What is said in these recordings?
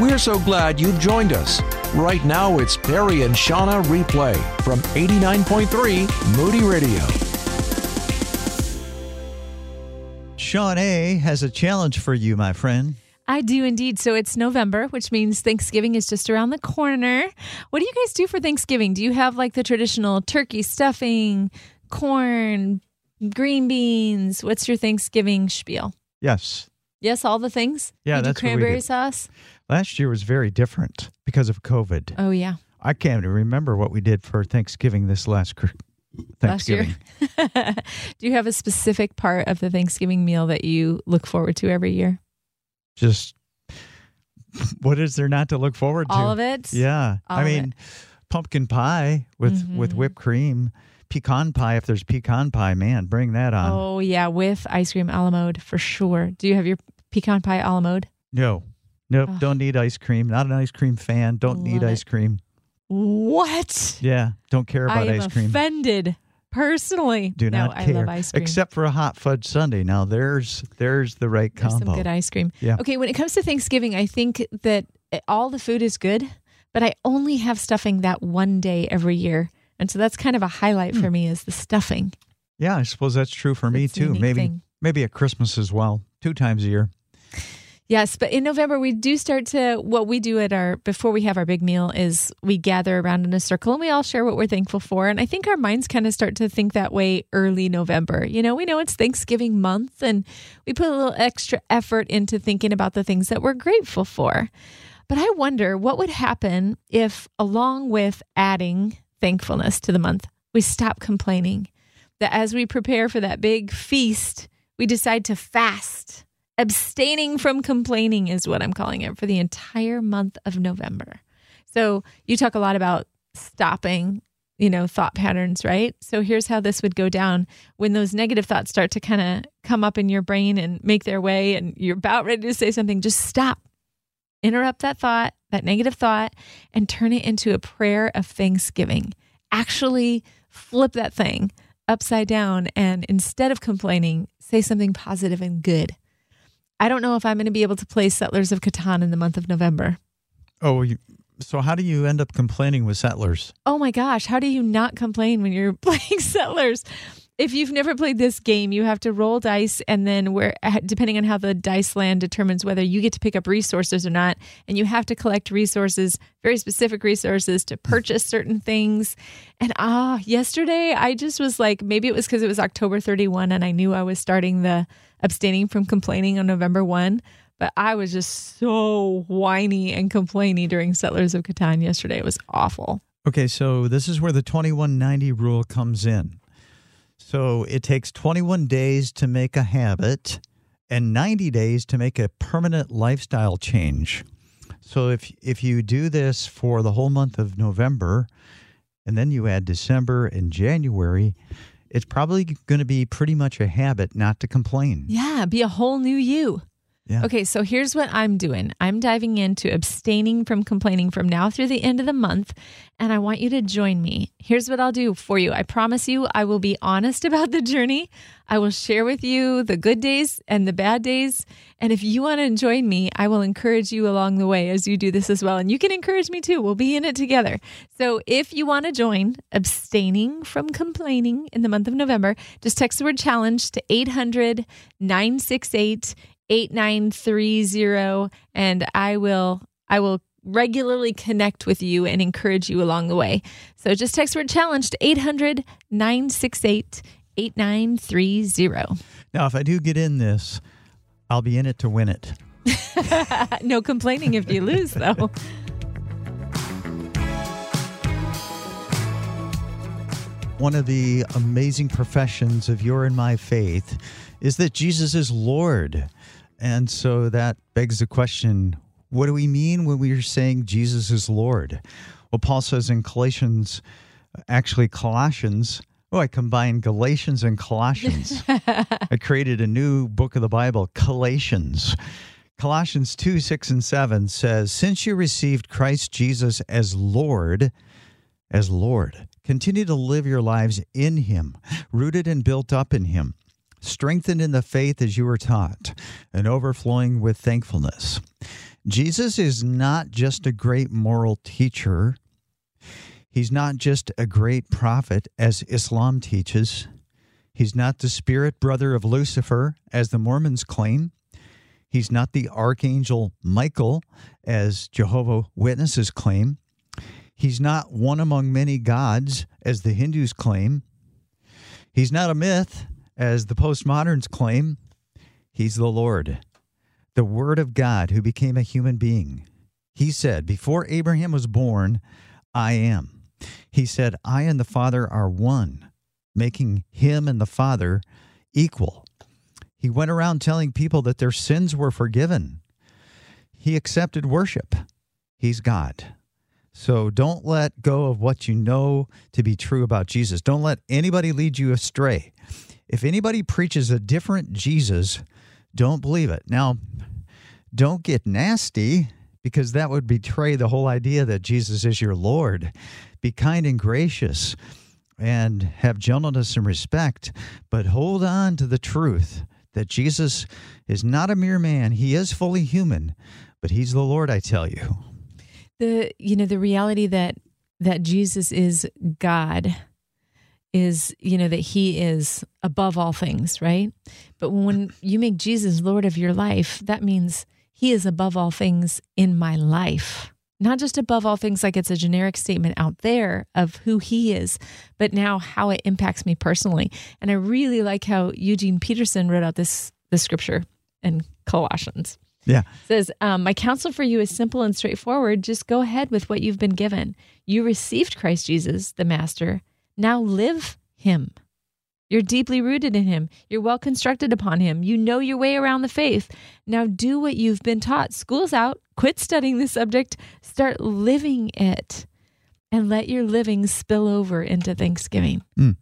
We're so glad you've joined us. Right now, it's Perry and Shawna replay from 89.3 Moody Radio. Shawna has a challenge for you, my friend. I do indeed. So it's November, which means Thanksgiving is just around the corner. What do you guys do for Thanksgiving? Do you have like the traditional turkey stuffing, corn, green beans? What's your Thanksgiving spiel? Yes. Yes, all the things. Yeah, you do that's what we cranberry do. sauce. Last year was very different because of COVID. Oh yeah, I can't even remember what we did for Thanksgiving this last cr- last year. Thanksgiving. do you have a specific part of the Thanksgiving meal that you look forward to every year? Just what is there not to look forward to? All of it. Yeah. All I mean, pumpkin pie with with Mhm. whipped cream, pecan pie if there's pecan pie, man, bring that on. Oh yeah, with ice cream a la mode for sure. Do you have your pecan pie a la mode? No. Nope, Ugh. don't need ice cream. Not an ice cream fan. Don't need Love ice it. cream. What? Yeah, don't care I about am ice cream. offended personally. Do no, not I care. love ice cream. Except for a hot fudge sundae. Now there's there's the right There's combo. some good ice cream. Yeah. Okay, when it comes to Thanksgiving, I think that all the food is good, but I only have stuffing that one day every year. And so that's kind of a highlight Hmm. for me is the stuffing. yeah, I suppose that's true for me a too. unique Maybe thing. maybe at Christmas as well. Two times a year. Yes, but in November we do start to what we do at our before we have our big meal is we gather around in a circle and we all share what we're thankful for. And I think our minds kind of start to think that way early November. You know, we know it's Thanksgiving month and we put a little extra effort into thinking about the things that we're grateful for. But I wonder what would happen if along with adding thankfulness to the month, we stop complaining. That as we prepare for that big feast, we decide to fast abstaining from complaining is what I'm calling it for the entire month of November. So you talk a lot about stopping, you know, thought patterns, right? So here's how this would go down when those negative thoughts start to kind of come up in your brain and make their way and you're about ready to say something, just stop. Interrupt that thought, that negative thought, and turn it into a prayer of thanksgiving. Actually flip that thing upside down and instead of complaining, say something positive and good. I don't know if I'm going to be able to play Settlers of Catan in the month of November. Oh, you, so how do you end up complaining with settlers? Oh my gosh, how do you not complain when you're playing Settlers? If you've never played this game, you have to roll dice, and then where depending on how the dice land determines whether you get to pick up resources or not, and you have to collect resources, very specific resources to purchase certain things. And ah, yesterday I just was like, maybe it was because it was October 31, and I knew I was starting the abstaining from complaining on November 1. But I was just so whiny and complainy during Settlers of Catan yesterday. It was awful. Okay, so this is where the 2190 rule comes in. So it takes 21 days to make a habit and 90 days to make a permanent lifestyle change. So if if you do this for the whole month of November and then you add December and January, it's probably going to be pretty much a habit not to complain. Yeah, be a whole new you. Yeah. Okay, so here's what I'm doing. I'm diving into abstaining from complaining from now through the end of the month, and I want you to join me. Here's what I'll do for you. I promise you, I will be honest about the journey. I will share with you the good days and the bad days. And if you want to join me, I will encourage you along the way as you do this as well. And you can encourage me too. We'll be in it together. So if you want to join abstaining from complaining in the month of November, just text the word challenge to 800 968 8930 and I will I will regularly connect with you and encourage you along the way. So just text word challenge to 800 968 8930. Now, if I do get in this, I'll be in it to win it. No complaining if you lose though. One of the amazing professions of your and my faith is that Jesus is Lord. And so that begs the question what do we mean when we are saying Jesus is Lord? Well, Paul says in Galatians, actually, Colossians, oh, I combined Galatians and Colossians. I created a new book of the Bible, Galatians. Colossians 2 6 and 7 says, Since you received Christ Jesus as Lord, as Lord, continue to live your lives in Him, rooted and built up in Him, strengthened in the faith as you were taught, and overflowing with thankfulness. Jesus is not just a great moral teacher. He's not just a great prophet, as Islam teaches. He's not the spirit brother of Lucifer, as the Mormons claim. He's not the archangel Michael, as Jehovah Witnesses claim. He's not one among many gods, as the Hindus claim. He's not a myth, as the postmoderns claim. He's the Lord, the Word of God who became a human being. He said, Before Abraham was born, I am. He said, I and the Father are one, making him and the Father equal. He went around telling people that their sins were forgiven. He accepted worship. He's God. So don't let go of what you know to be true about Jesus. Don't let anybody lead you astray. If anybody preaches a different Jesus, don't believe it. Now, don't get nasty because that would betray the whole idea that Jesus is your Lord. Be kind and gracious and have gentleness and respect, but hold on to the truth that Jesus is not a mere man. He is fully human, but he's the Lord, I tell you. The you know, the reality that that Jesus is God is, you know, that he is above all things, right? But when you make Jesus Lord of your life, that means he is above all things in my life. Not just above all things, like it's a generic statement out there of who he is, but now how it impacts me personally. And I really like how Eugene Peterson wrote out this the scripture in Colossians. Yeah. It says, um, My counsel for you is simple and straightforward. Just go ahead with what you've been given. You received Christ Jesus, the Master. Now live him. You're deeply rooted in him. You're well constructed upon him. You know your way around the faith. Now do what you've been taught. School's out. Quit studying the subject. Start living it. And let your living spill over into Thanksgiving. Mm.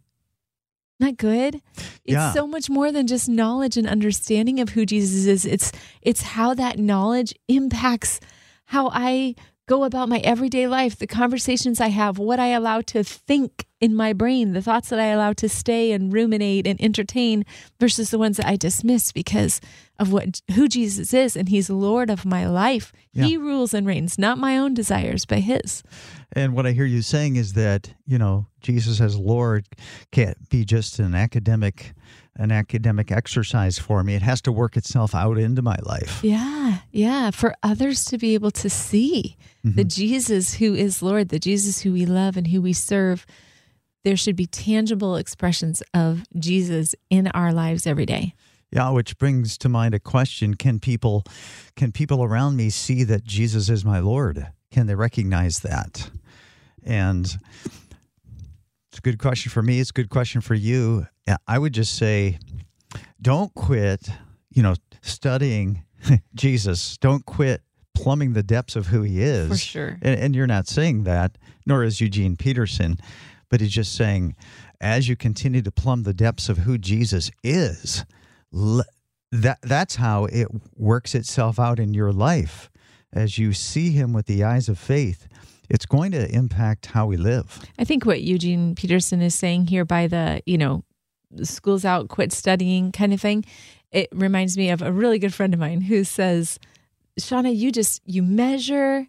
Not good. It's Yeah. so much more than just knowledge and understanding of who Jesus is. It's it's how that knowledge impacts how I go about my everyday life, the conversations I have, what I allow to think in my brain, the thoughts that I allow to stay and ruminate and entertain versus the ones that I dismiss because of what who Jesus is and he's Lord of my life. He rules and reigns, not my own desires, but his. And what I hear you saying is that, you know, Jesus as Lord can't be just an academic an academic exercise for me. It has to work itself out into my life. Yeah, yeah. For others to be able to see the mm-hmm. Jesus who is Lord, the Jesus who we love and who we serve, there should be tangible expressions of Jesus in our lives every day. Yeah, which brings to mind a question, can people can people around me see that Jesus is my Lord? Can they recognize that? And it's a good question for me, it's a good question for you. I would just say don't quit, you know, studying Jesus. Don't quit plumbing the depths of who he is. For sure. And, and you're not saying that, nor is Eugene Peterson, but he's just saying, as you continue to plumb the depths of who Jesus is, that that's how it works itself out in your life. As you see him with the eyes of faith, it's going to impact how we live. I think what Eugene Peterson is saying here by the, you know, school's out, quit studying kind of thing, it reminds me of a really good friend of mine who says, Shawna, you just, you measure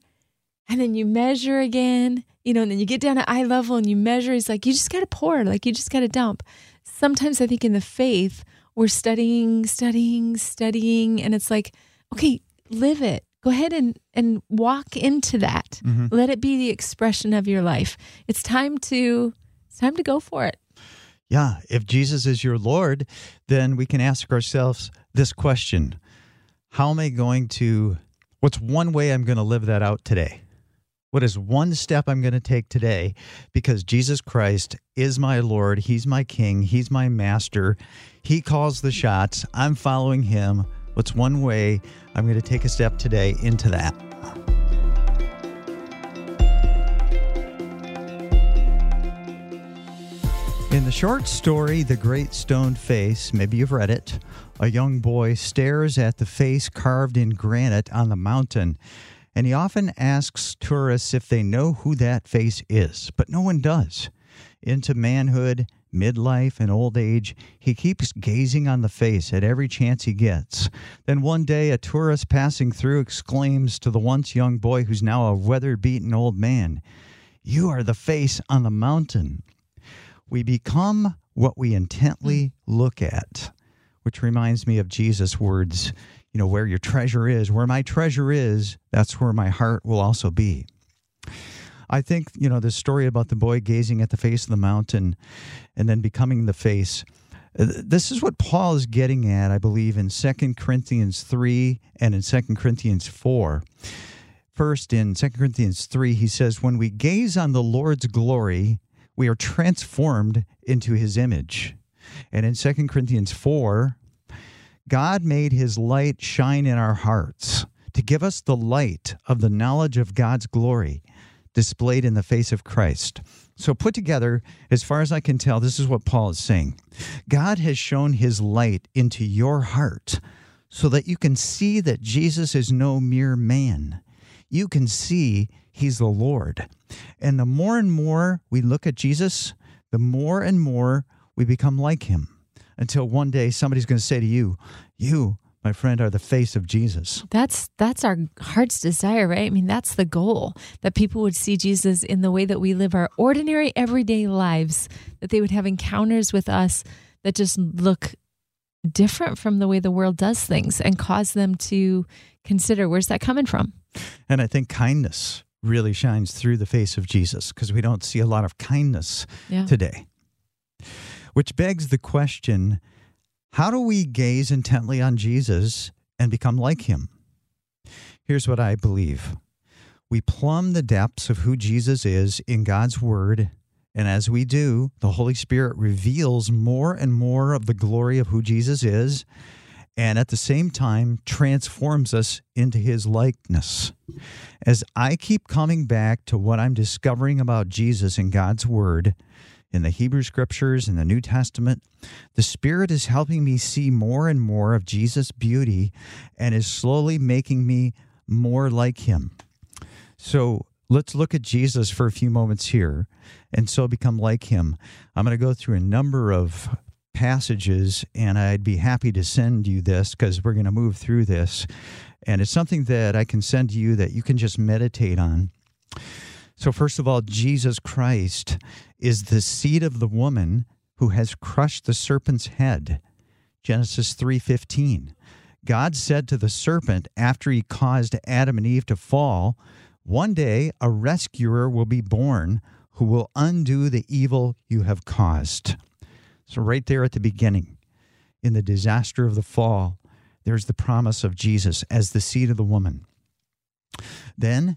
and then you measure again, you know, and then you get down to eye level and you measure. He's like, you just got to pour, like you just got to dump. Sometimes I think in the faith, we're studying, studying, studying, and it's like, okay, live it. Go ahead and, and walk into that. Mm-hmm. Let it be the expression of your life. It's time to it's time to go for it. Yeah, if Jesus is your Lord, then we can ask ourselves this question How am I going to, what's one way I'm going to live that out today? What is one step I'm going to take today? Because Jesus Christ is my Lord. He's my King. He's my Master. He calls the shots. I'm following Him. What's one way I'm going to take a step today into that? The short story, The Great Stone Face, maybe you've read it, a young boy stares at the face carved in granite on the mountain, and he often asks tourists if they know who that face is, but no one does. Into manhood, midlife, and old age, he keeps gazing on the face at every chance he gets. Then one day, a tourist passing through exclaims to the once young boy who's now a weather beaten old man, You are the face on the mountain. We become what we intently look at, which reminds me of Jesus' words, you know, where your treasure is, where my treasure is, that's where my heart will also be. I think, you know, the story about the boy gazing at the face of the mountain and then becoming the face. uh, This is what Paul is getting at, I believe, in 2 Corinthians 3 and in 2 Corinthians 4. First, in 2 Corinthians 3, he says, When we gaze on the Lord's glory, we are transformed into his image. And in 2 Corinthians 4, God made his light shine in our hearts to give us the light of the knowledge of God's glory displayed in the face of Christ. So, put together, as far as I can tell, this is what Paul is saying God has shown his light into your heart so that you can see that Jesus is no mere man. You can see he's the Lord. And the more and more we look at Jesus, the more and more we become like him until one day somebody's going to say to you, You, my friend, are the face of Jesus. That's that's our heart's desire, right? I mean, that's the goal that people would see Jesus in the way that we live our ordinary everyday lives, that they would have encounters with us that just look different from the way the world does things and cause them to consider where's that coming from? And I think kindness really shines through the face of Jesus because we don't see a lot of kindness Yeah. today. Which begs the question how do we gaze intently on Jesus and become like him? Here's what I believe we plumb the depths of who Jesus is in God's Word. And as we do, the Holy Spirit reveals more and more of the glory of who Jesus is, and at the same time transforms us into his likeness. As I keep coming back to what I'm discovering about Jesus in God's Word, in the Hebrew Scriptures, in the New Testament, the Spirit is helping me see more and more of Jesus' beauty and is slowly making me more like him. So let's look at Jesus for a few moments here and so become like him. I'm going to go through a number of passages and I'd be happy to send you this because we're going to move through this. And it's something that I can send to you that you can just meditate on. So, first of all, Jesus Christ is the seed of the woman who has crushed the serpent's head. Genesis 3:15. God said to the serpent after he caused Adam and Eve to fall, "One day a rescuer will be born who will undo the evil you have caused." So right there at the beginning, in the disaster of the fall, there's the promise of Jesus as the seed of the woman. Then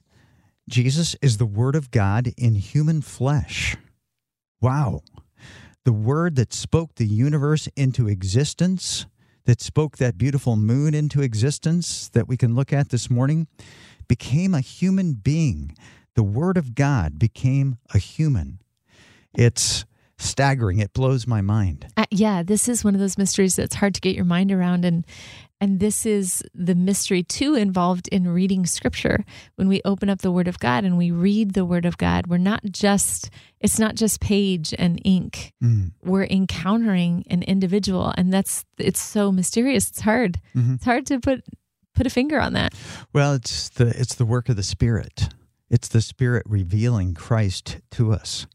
Jesus is the Word of God in human flesh. Wow. The Word that spoke the universe into existence, that spoke that beautiful moon into existence that we can look at this morning, became a human being. The Word of God became a human. It's staggering. It blows my mind. Uh, yeah, this is one of those mysteries that's hard to get your mind around and and this is the mystery too involved in reading scripture. When we open up the word of God and we read the word of God, we're not just it's not just page and ink. We're encountering an individual and that's it's so mysterious. It's hard. It's hard to put put a finger on that. Well, it's the it's the work of the Spirit. It's the Spirit revealing Christ to us.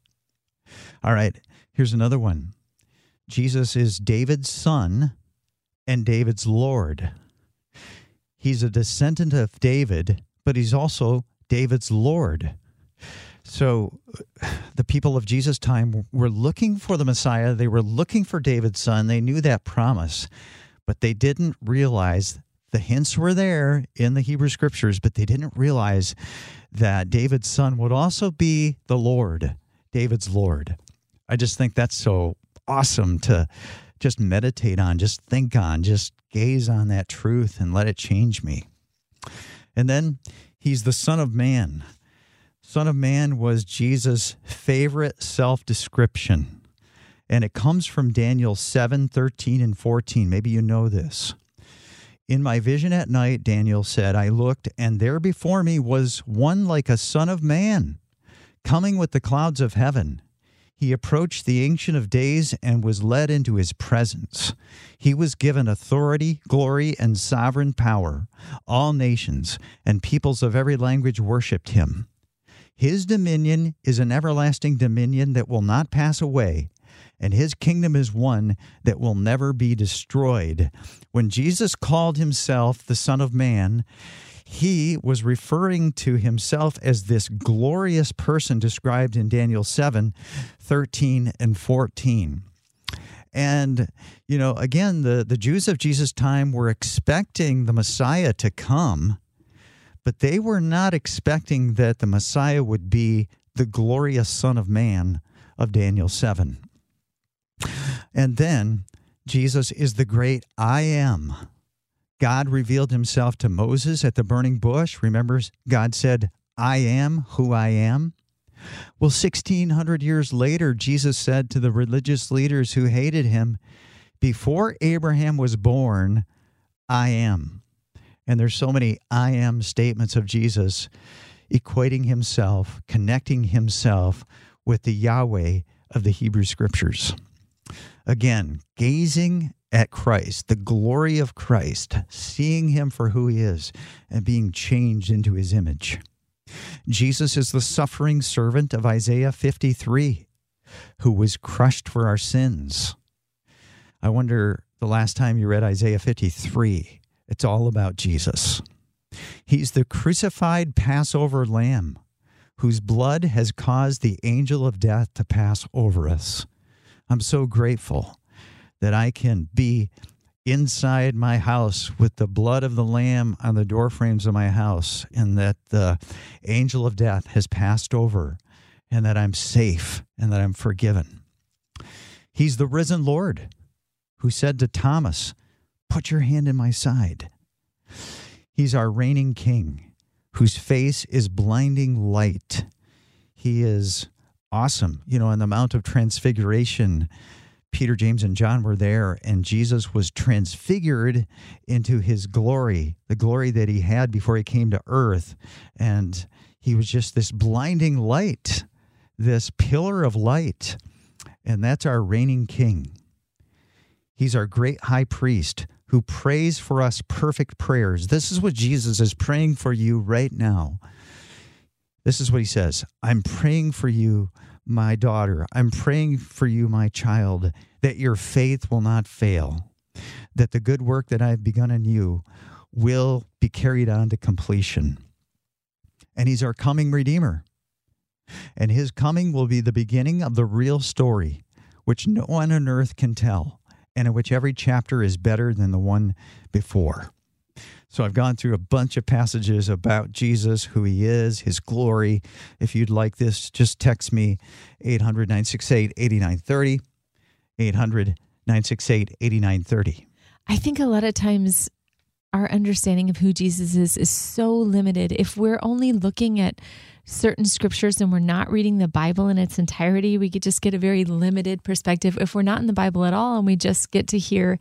All right, here's another one. Jesus is David's son and David's Lord. He's a descendant of David, but he's also David's Lord. So the people of Jesus' time were looking for the Messiah. They were looking for David's son. They knew that promise, but they didn't realize the hints were there in the Hebrew scriptures, but they didn't realize that David's son would also be the Lord, David's Lord. I just think that's so awesome to just meditate on, just think on, just gaze on that truth and let it change me. And then he's the Son of Man. Son of Man was Jesus' favorite self description. And it comes from Daniel 7 13 and 14. Maybe you know this. In my vision at night, Daniel said, I looked, and there before me was one like a son of man, coming with the clouds of heaven. He approached the Ancient of Days and was led into his presence. He was given authority, glory, and sovereign power. All nations and peoples of every language worshiped him. His dominion is an everlasting dominion that will not pass away, and his kingdom is one that will never be destroyed. When Jesus called himself the Son of Man, he was referring to himself as this glorious person described in Daniel 7 13 and 14. And, you know, again, the, the Jews of Jesus' time were expecting the Messiah to come, but they were not expecting that the Messiah would be the glorious Son of Man of Daniel 7. And then Jesus is the great I am God revealed himself to Moses at the burning bush. Remember, God said, I am who I am. Well, 1600 years later, Jesus said to the religious leaders who hated him, Before Abraham was born, I am. And there's so many I am statements of Jesus equating himself, connecting himself with the Yahweh of the Hebrew Scriptures. Again, gazing at Christ, the glory of Christ, seeing him for who he is, and being changed into his image. Jesus is the suffering servant of Isaiah 53, who was crushed for our sins. I wonder the last time you read Isaiah 53, it's all about Jesus. He's the crucified Passover lamb whose blood has caused the angel of death to pass over us. I'm so grateful that I can be inside my house with the blood of the lamb on the door frames of my house and that the angel of death has passed over and that I'm safe and that I'm forgiven. He's the risen Lord who said to Thomas, Put your hand in my side. He's our reigning king whose face is blinding light. He is awesome. You know, on the Mount of Transfiguration, Peter, James, and John were there, and Jesus was transfigured into his glory, the glory that he had before he came to earth. And he was just this blinding light, this pillar of light. And that's our reigning king. He's our great high priest who prays for us perfect prayers. This is what Jesus is praying for you right now. This is what he says I'm praying for you my daughter. I'm praying for you, my child, that your faith will not fail, that the good work that I've begun in you will be carried on to completion. And he's our coming Redeemer. And his coming will be the beginning of the real story, which no one on earth can tell, and in which every chapter is better than the one before. So I've gone through a bunch of passages about Jesus, who he is, his glory. If you'd like this, just text me 800 968 8930. 800 968 8930. I think a lot of times our understanding of who Jesus is is so limited. If we're only looking at certain scriptures and we're not reading the Bible in its entirety, we could just get a very limited perspective. If we're not in the Bible at all and we just get to hear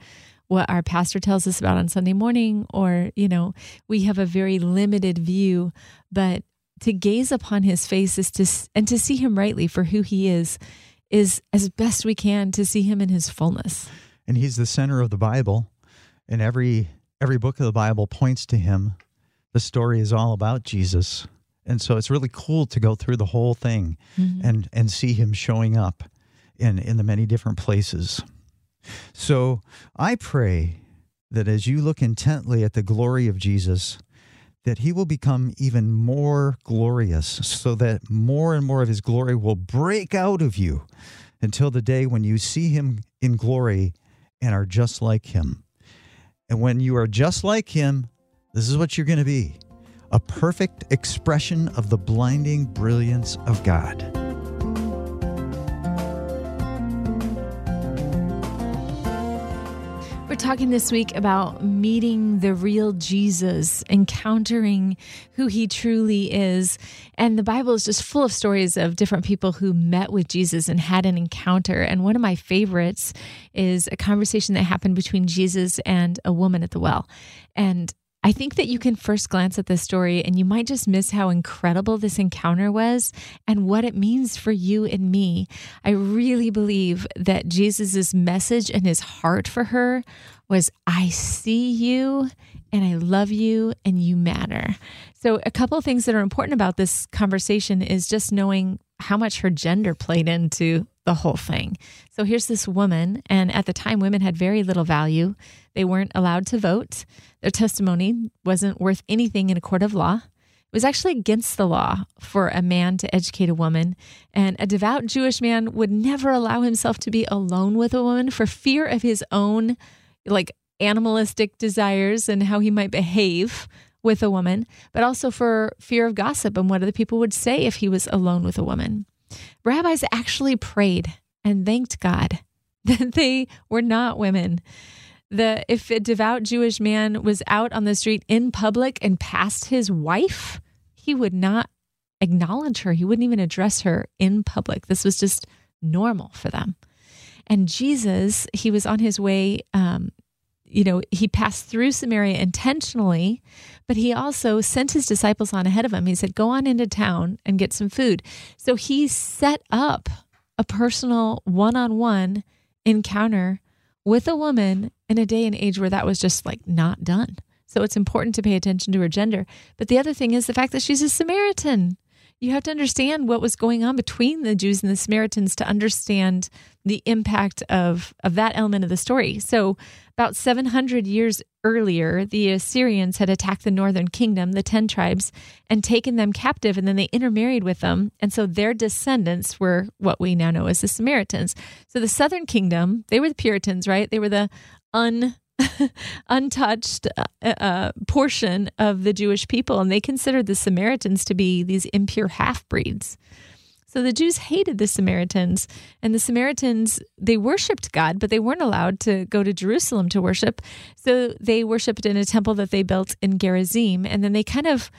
what our pastor tells us about on Sunday morning, or, you know, we have a very limited view. But to gaze upon his face is to, and to see him rightly for who he is, is as best we can to see him in his fullness. And he's the center of the Bible, and every every book of the Bible points to him. The story is all about Jesus. And so it's really cool to go through the whole thing mm-hmm. and and see him showing up in in the many different places. So I pray that as you look intently at the glory of Jesus, that he will become even more glorious, so that more and more of his glory will break out of you until the day when you see him in glory and are just like him. And when you are just like him, this is what you're going to be a perfect expression of the blinding brilliance of God. Talking this week about meeting the real Jesus, encountering who he truly is. And the Bible is just full of stories of different people who met with Jesus and had an encounter. And one of my favorites is a conversation that happened between Jesus and a woman at the well. And I think that you can first glance at this story and you might just miss how incredible this encounter was and what it means for you and me. I really believe that Jesus' message and his heart for her was I see you and I love you and you matter. So, a couple of things that are important about this conversation is just knowing how much her gender played into the whole thing. So, here's this woman, and at the time, women had very little value. They weren't allowed to vote. Their testimony wasn't worth anything in a court of law. It was actually against the law for a man to educate a woman. And a devout Jewish man would never allow himself to be alone with a woman for fear of his own, like, animalistic desires and how he might behave with a woman, but also for fear of gossip and what other people would say if he was alone with a woman. Rabbis actually prayed and thanked God that they were not women. The if a devout Jewish man was out on the street in public and passed his wife, he would not acknowledge her. He wouldn't even address her in public. This was just normal for them. And Jesus, he was on his way um, you know, he passed through Samaria intentionally, but he also sent his disciples on ahead of him. He said, Go on into town and get some food. So he set up a personal one on one encounter with a woman in a day and age where that was just like not done. So it's important to pay attention to her gender. But the other thing is the fact that she's a Samaritan you have to understand what was going on between the Jews and the Samaritans to understand the impact of, of that element of the story. So, about 700 years earlier, the Assyrians had attacked the northern kingdom, the 10 tribes, and taken them captive, and then they intermarried with them. And so their descendants were what we now know as the Samaritans. So, the southern kingdom, they were the Puritans, right? They were the un untouched uh, uh, portion of the Jewish people, and they considered the Samaritans to be these impure half breeds. So the Jews hated the Samaritans, and the Samaritans, they worshiped God, but they weren't allowed to go to Jerusalem to worship. So they worshiped in a temple that they built in Gerizim, and then they kind of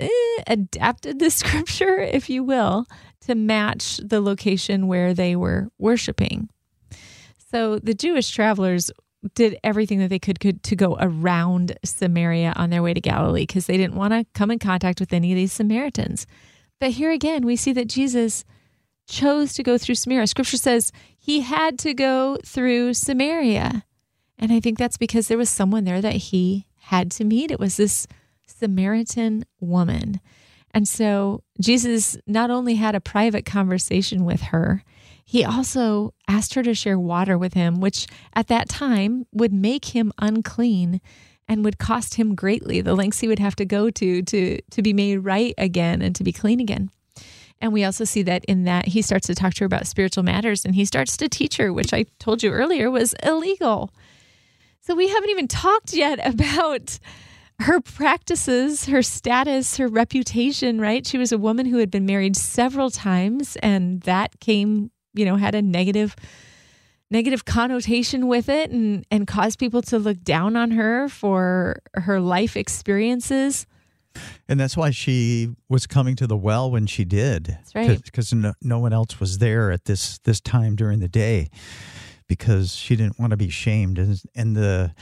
eh, adapted the scripture, if you will, to match the location where they were worshiping. So the Jewish travelers did everything that they could, could to go around Samaria on their way to Galilee because they didn't want to come in contact with any of these Samaritans. But here again, we see that Jesus chose to go through Samaria. Scripture says he had to go through Samaria. And I think that's because there was someone there that he had to meet. It was this Samaritan woman. And so Jesus not only had a private conversation with her, he also asked her to share water with him, which at that time would make him unclean and would cost him greatly the lengths he would have to go to to to be made right again and to be clean again. And we also see that in that he starts to talk to her about spiritual matters and he starts to teach her, which I told you earlier was illegal. So we haven't even talked yet about her practices, her status, her reputation, right? She was a woman who had been married several times and that came you know had a negative negative connotation with it and and caused people to look down on her for her life experiences. And that's why she was coming to the well when she did. That's right. Because no, no one else was there at this this time during the day because she didn't want to be shamed. And, and the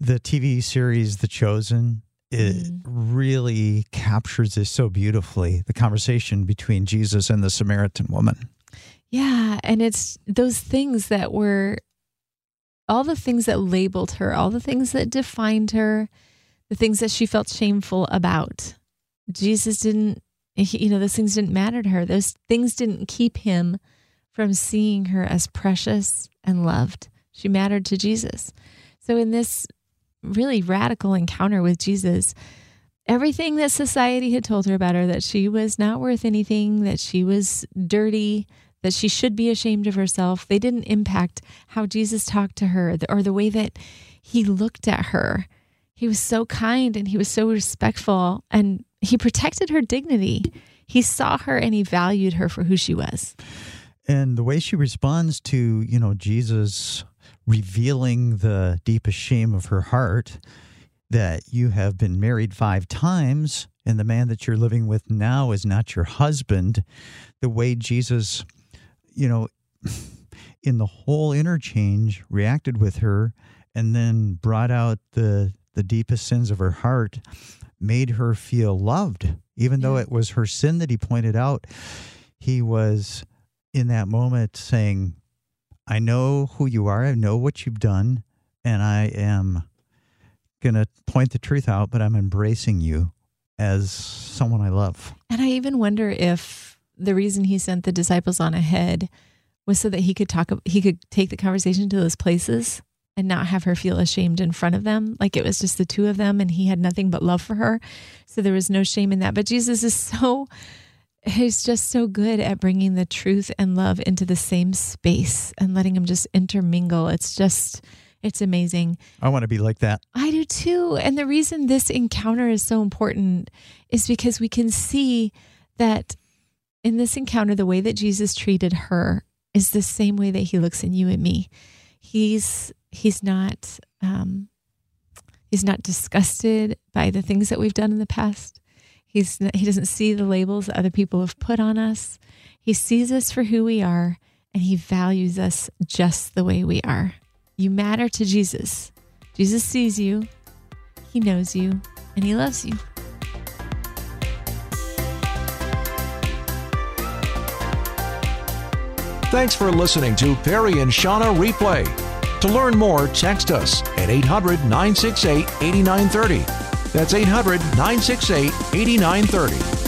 the tv series the chosen it mm. really captures this so beautifully the conversation between jesus and the samaritan woman yeah. And it's those things that were all the things that labeled her, all the things that defined her, the things that she felt shameful about. Jesus didn't, you know, those things didn't matter to her. Those things didn't keep him from seeing her as precious and loved. She mattered to Jesus. So, in this really radical encounter with Jesus, everything that society had told her about her that she was not worth anything, that she was dirty, that she should be ashamed of herself. They didn't impact how Jesus talked to her or the way that he looked at her. He was so kind and he was so respectful and he protected her dignity. He saw her and he valued her for who she was. And the way she responds to, you know, Jesus revealing the deepest shame of her heart that you have been married five times and the man that you're living with now is not your husband, the way Jesus you know, in the whole interchange, reacted with her and then brought out the the deepest sins of her heart, made her feel loved, even though it was her sin that he pointed out. He was in that moment saying, I know who you are, I know what you've done, and I am going to point the truth out, but I'm embracing you as someone I love. And I even wonder if the reason he sent the disciples on ahead was so that he could talk he could take the conversation to those places and not have her feel ashamed in front of them like it was just the two of them and he had nothing but love for her so there was no shame in that but Jesus is so he's just so good at bringing the truth and love into the same space and letting them just intermingle it's just it's amazing. I want to be like that. I do too. And the reason this encounter is so important is because we can see that in this encounter, the way that Jesus treated her is the same way that he looks in you and me. He's he's not um, he's not disgusted by the things that we've done in the past. He's he doesn't see the labels that other people have put on us. He sees us for who we are, and he values us just the way we are. You matter to Jesus. Jesus sees you, he knows you, and he loves you. Thanks for listening to Perry and Shawna Replay. To learn more, text us at 800 968 8930. That's 800 968 8930.